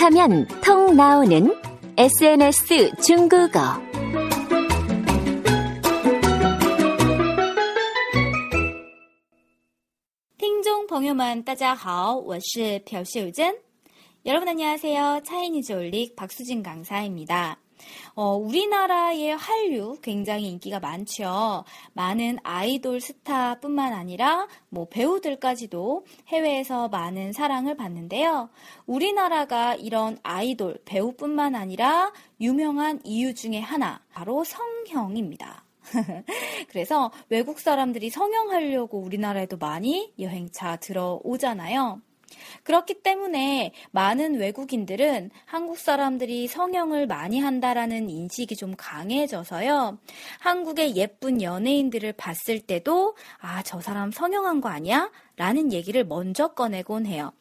톡하면 통 나오는 SNS 중국어. 听众朋友们，大家好，我是朴秀珍。 여러분 안녕하세요. 차이니즈 올릭 박수진 강사입니다. 어, 우리나라의 한류 굉장히 인기가 많죠. 많은 아이돌 스타뿐만 아니라 뭐 배우들까지도 해외에서 많은 사랑을 받는데요. 우리나라가 이런 아이돌 배우뿐만 아니라 유명한 이유 중에 하나 바로 성형입니다. 그래서 외국 사람들이 성형하려고 우리나라에도 많이 여행차 들어오잖아요. 그렇기 때문에 많은 외국인들은 한국 사람들이 성형을 많이 한다라는 인식이 좀 강해져서요. 한국의 예쁜 연예인들을 봤을 때도 아, 저 사람 성형한 거 아니야? 라는 얘기를 먼저 꺼내곤 해요.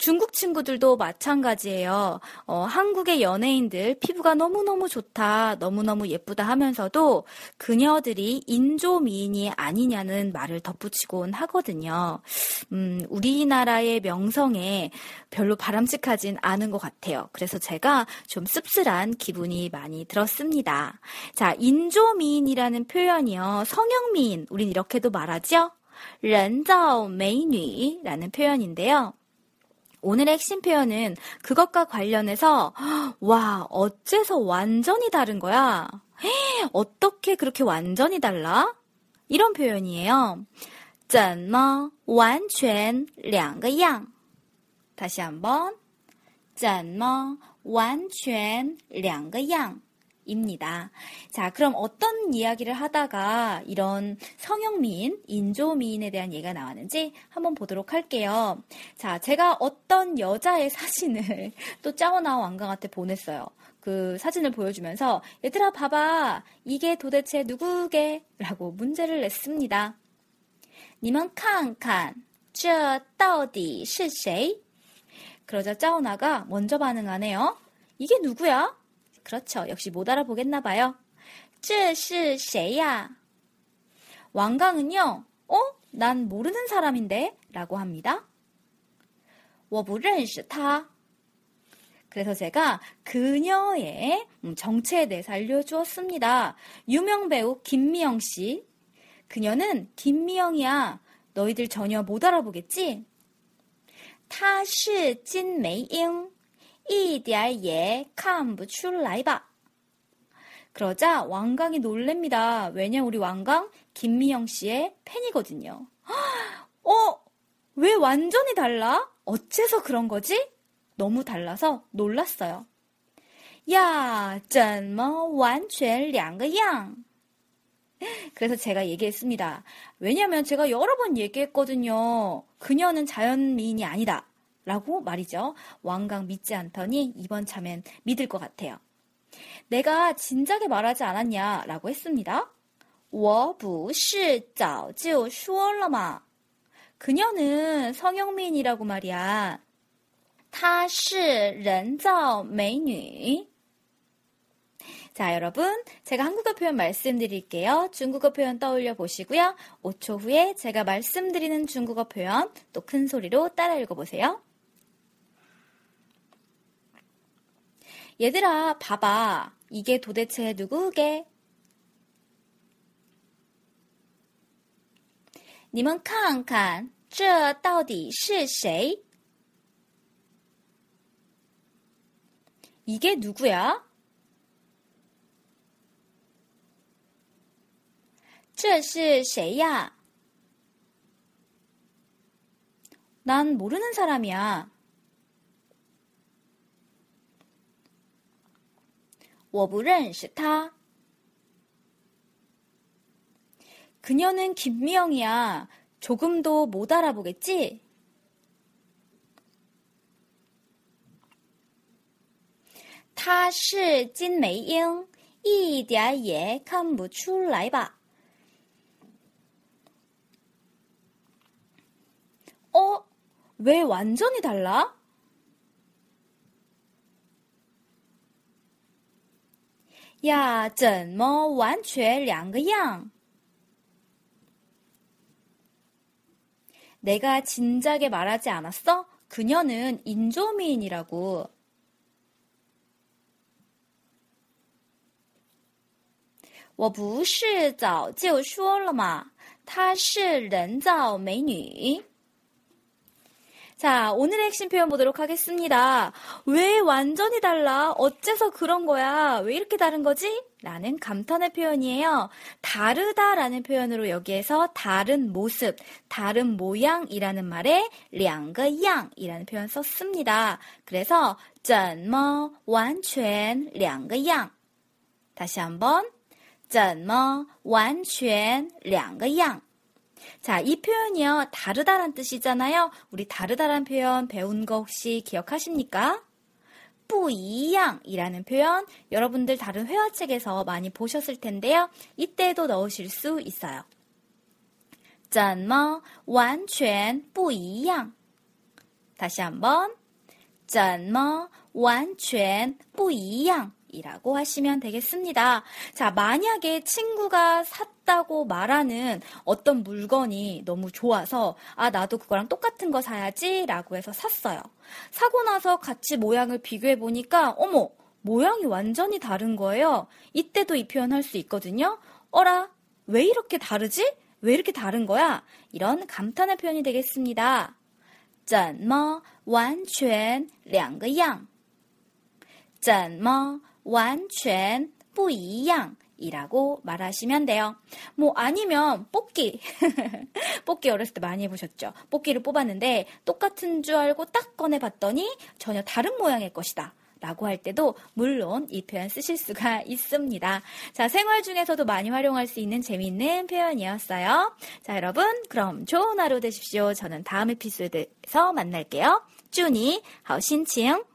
중국 친구들도 마찬가지예요. 어, 한국의 연예인들 피부가 너무너무 좋다, 너무너무 예쁘다 하면서도 그녀들이 인조 미인이 아니냐는 말을 덧붙이곤 하거든요. 음, 우리나라의 명성에 별로 바람직하진 않은 것 같아요. 그래서 제가 좀 씁쓸한 기분이 많이 들었습니다. 자, 인조 미인이라는 표현이요. 성형 미인, 우린 이렇게도 말하죠? 人造 美女라는 표현인데요. 오늘의 핵심 표현은 그것과 관련해서 와 어째서 완전히 다른 거야? 어떻게 그렇게 완전히 달라? 이런 표현이에요. 怎么完全两个样? 다시 한번 怎么完全两个样? 입니다. 자, 그럼 어떤 이야기를 하다가 이런 성형미인, 인조미인에 대한 얘기가 나왔는지 한번 보도록 할게요. 자, 제가 어떤 여자의 사진을 또 짜오나 왕강한테 보냈어요. 그 사진을 보여주면서 얘들아 봐봐 이게 도대체 누구게? 라고 문제를 냈습니다. 你们看看这到底是谁? 그러자 짜오나가 먼저 반응하네요. 이게 누구야? 그렇죠. 역시 못 알아보겠나 봐요. 这是谁呀? 왕강은요. 어? 난 모르는 사람인데? 라고 합니다. 我不认识他. 그래서 제가 그녀의 정체에 대해서 알려주었습니다. 유명 배우 김미영 씨. 그녀는 김미영이야. 너희들 전혀 못 알아보겠지? 她是金美英. 一点也看不出来吧. 그러자 왕강이 놀랍니다. 왜냐 우리 왕강 김미영 씨의 팬이거든요. 어? 왜 완전히 달라? 어째서 그런 거지? 너무 달라서 놀랐어요. 야, 怎么完全两个样? 그래서 제가 얘기했습니다. 왜냐면 제가 여러 번 얘기했거든요. 그녀는 자연미인이 아니다. 라고 말이죠. 왕강 믿지 않더니 이번 참엔 믿을 것 같아요. 내가 진작에 말하지 않았냐? 라고 했습니다. 我不是早就说了吗? 그녀는 성형미인이라고 말이야. 她是人造美女. 자, 여러분. 제가 한국어 표현 말씀드릴게요. 중국어 표현 떠올려 보시고요. 5초 후에 제가 말씀드리는 중국어 표현 또 큰 소리로 따라 읽어보세요. 얘들아, 봐봐. 이게 도대체 누구게? 你们看看,这到底是谁? 이게 누구야? 这是谁呀? 난 모르는 사람이야. 我不认识他. 그녀는 김미영이야. 조금도 못 알아보겠지? 她是金美英，一点也看不出来吧？ 어? 왜 완전히 달라? 야, 怎么完全两个样? 내가 진작에 말하지 않았어? 그녀는 인조미인이라고. 我不是早就说了吗?她是人造美女. 자, 오늘의 핵심 표현 보도록 하겠습니다. 왜 완전히 달라? 어째서 그런 거야? 왜 이렇게 다른 거지? 라는 감탄의 표현이에요. 다르다라는 표현으로 여기에서 다른 모습, 다른 모양이라는 말에 两个样이라는 표현 썼습니다. 그래서 怎么完全两个样 다시 한번 怎么完全两个样 자, 이 표현이요. 다르다란 뜻이잖아요. 우리 다르다란 표현 배운 거 혹시 기억하십니까? 不一样이라는 표현 여러분들 다른 회화책에서 많이 보셨을 텐데요. 이때도 넣으실 수 있어요. 怎么完全不一样 다시 한번 怎么完全不一样 이라고 하시면 되겠습니다. 자, 만약에 친구가 샀다고 말하는 어떤 물건이 너무 좋아서, 아, 나도 그거랑 똑같은 거 사야지 라고 해서 샀어요. 사고 나서 같이 모양을 비교해 보니까, 어머, 모양이 완전히 다른 거예요. 이때도 이 표현 할 수 있거든요. 어라, 왜 이렇게 다르지? 왜 이렇게 다른 거야? 이런 감탄의 표현이 되겠습니다. 怎么完全两个样怎么 完全不一样 이라고 말하시면 돼요. 뭐 아니면 뽑기. 뽑기 어렸을 때 많이 해보셨죠? 뽑기를 뽑았는데 똑같은 줄 알고 딱 꺼내봤더니 전혀 다른 모양의 것이다. 라고 할 때도 물론 이 표현 쓰실 수가 있습니다. 자, 생활 중에서도 많이 활용할 수 있는 재미있는 표현이었어요. 자, 여러분, 그럼 좋은 하루 되십시오. 저는 다음 에피소드에서 만날게요. 쭈니, 하우신칭.